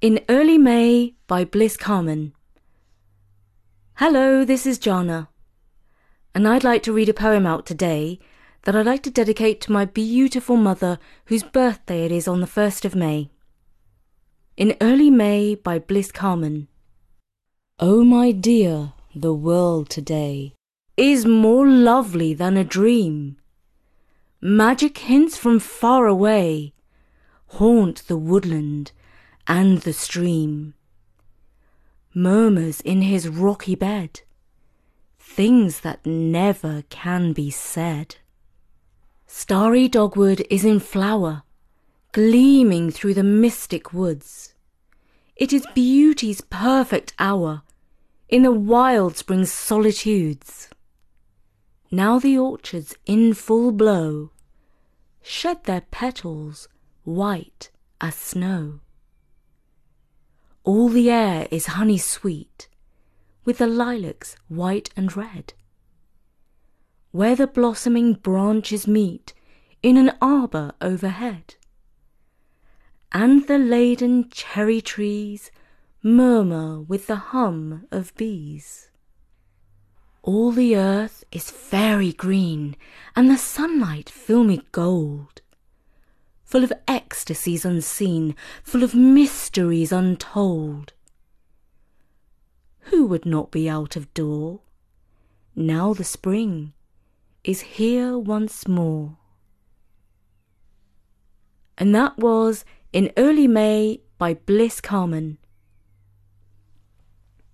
In Early May by Bliss Carman. Hello, this is Jana, and I'd like to read a poem out today that I'd like to dedicate to my beautiful mother whose birthday it is on the 1st of May. In Early May by Bliss Carman. Oh, my dear, the world today is more lovely than a dream. Magic hints from far away haunt the woodland and the stream. Murmurs in his rocky bed things that never can be said. Starry dogwood is in flower, gleaming through the mystic woods. It is beauty's perfect hour in the wild spring solitudes. Now the orchards in full blow shed their petals white as snow. All the air is honey sweet, with the lilacs white and red. Where the blossoming branches meet in an arbour overhead, and the laden cherry trees murmur with the hum of bees. All the earth is fairy green, and the sunlight filmy gold, full of ecstasies unseen, full of mysteries untold. Who would not be out of door? Now the spring is here once more. And that was In Early May by Bliss Carman.